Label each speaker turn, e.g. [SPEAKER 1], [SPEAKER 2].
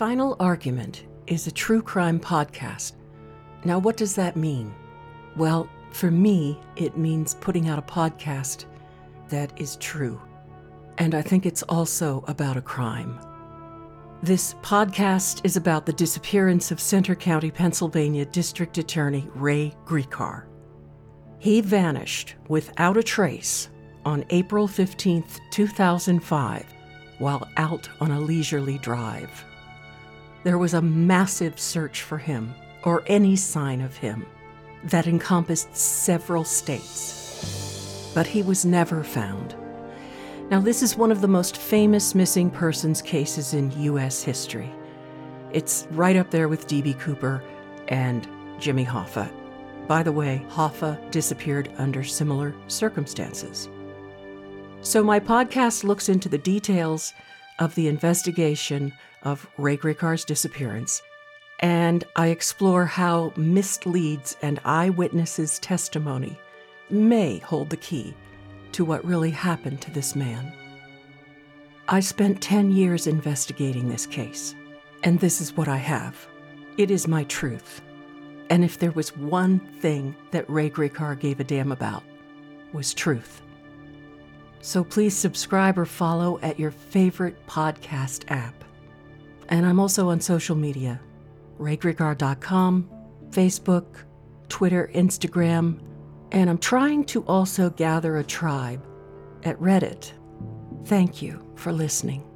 [SPEAKER 1] Final Argument is a true crime podcast. Now, what does that mean? Well, for me, it means putting out a podcast that is true. And I think it's also about a crime. This podcast is about the disappearance of Centre County, Pennsylvania District Attorney Ray Gricar. He vanished without a trace on April 15, 2005, while out on a leisurely drive. There was a massive search for him, or any sign of him, that encompassed several states. But he was never found. Now, this is one of the most famous missing persons cases in U.S. history. It's right up there with D.B. Cooper and Jimmy Hoffa. By the way, Hoffa disappeared under similar circumstances. So, my podcast looks into the details of the investigation of Ray Gricar's disappearance, and I explore how misleads and eyewitnesses' testimony may hold the key to what really happened to this man. I spent 10 years investigating this case, and this is what I have. It is my truth. And if there was one thing that Ray Gricar gave a damn about, was truth. So please subscribe or follow at your favorite podcast app. And I'm also on social media raygricar.com, Facebook, Twitter, Instagram, and I'm trying to also gather a tribe at Reddit. Thank you for listening.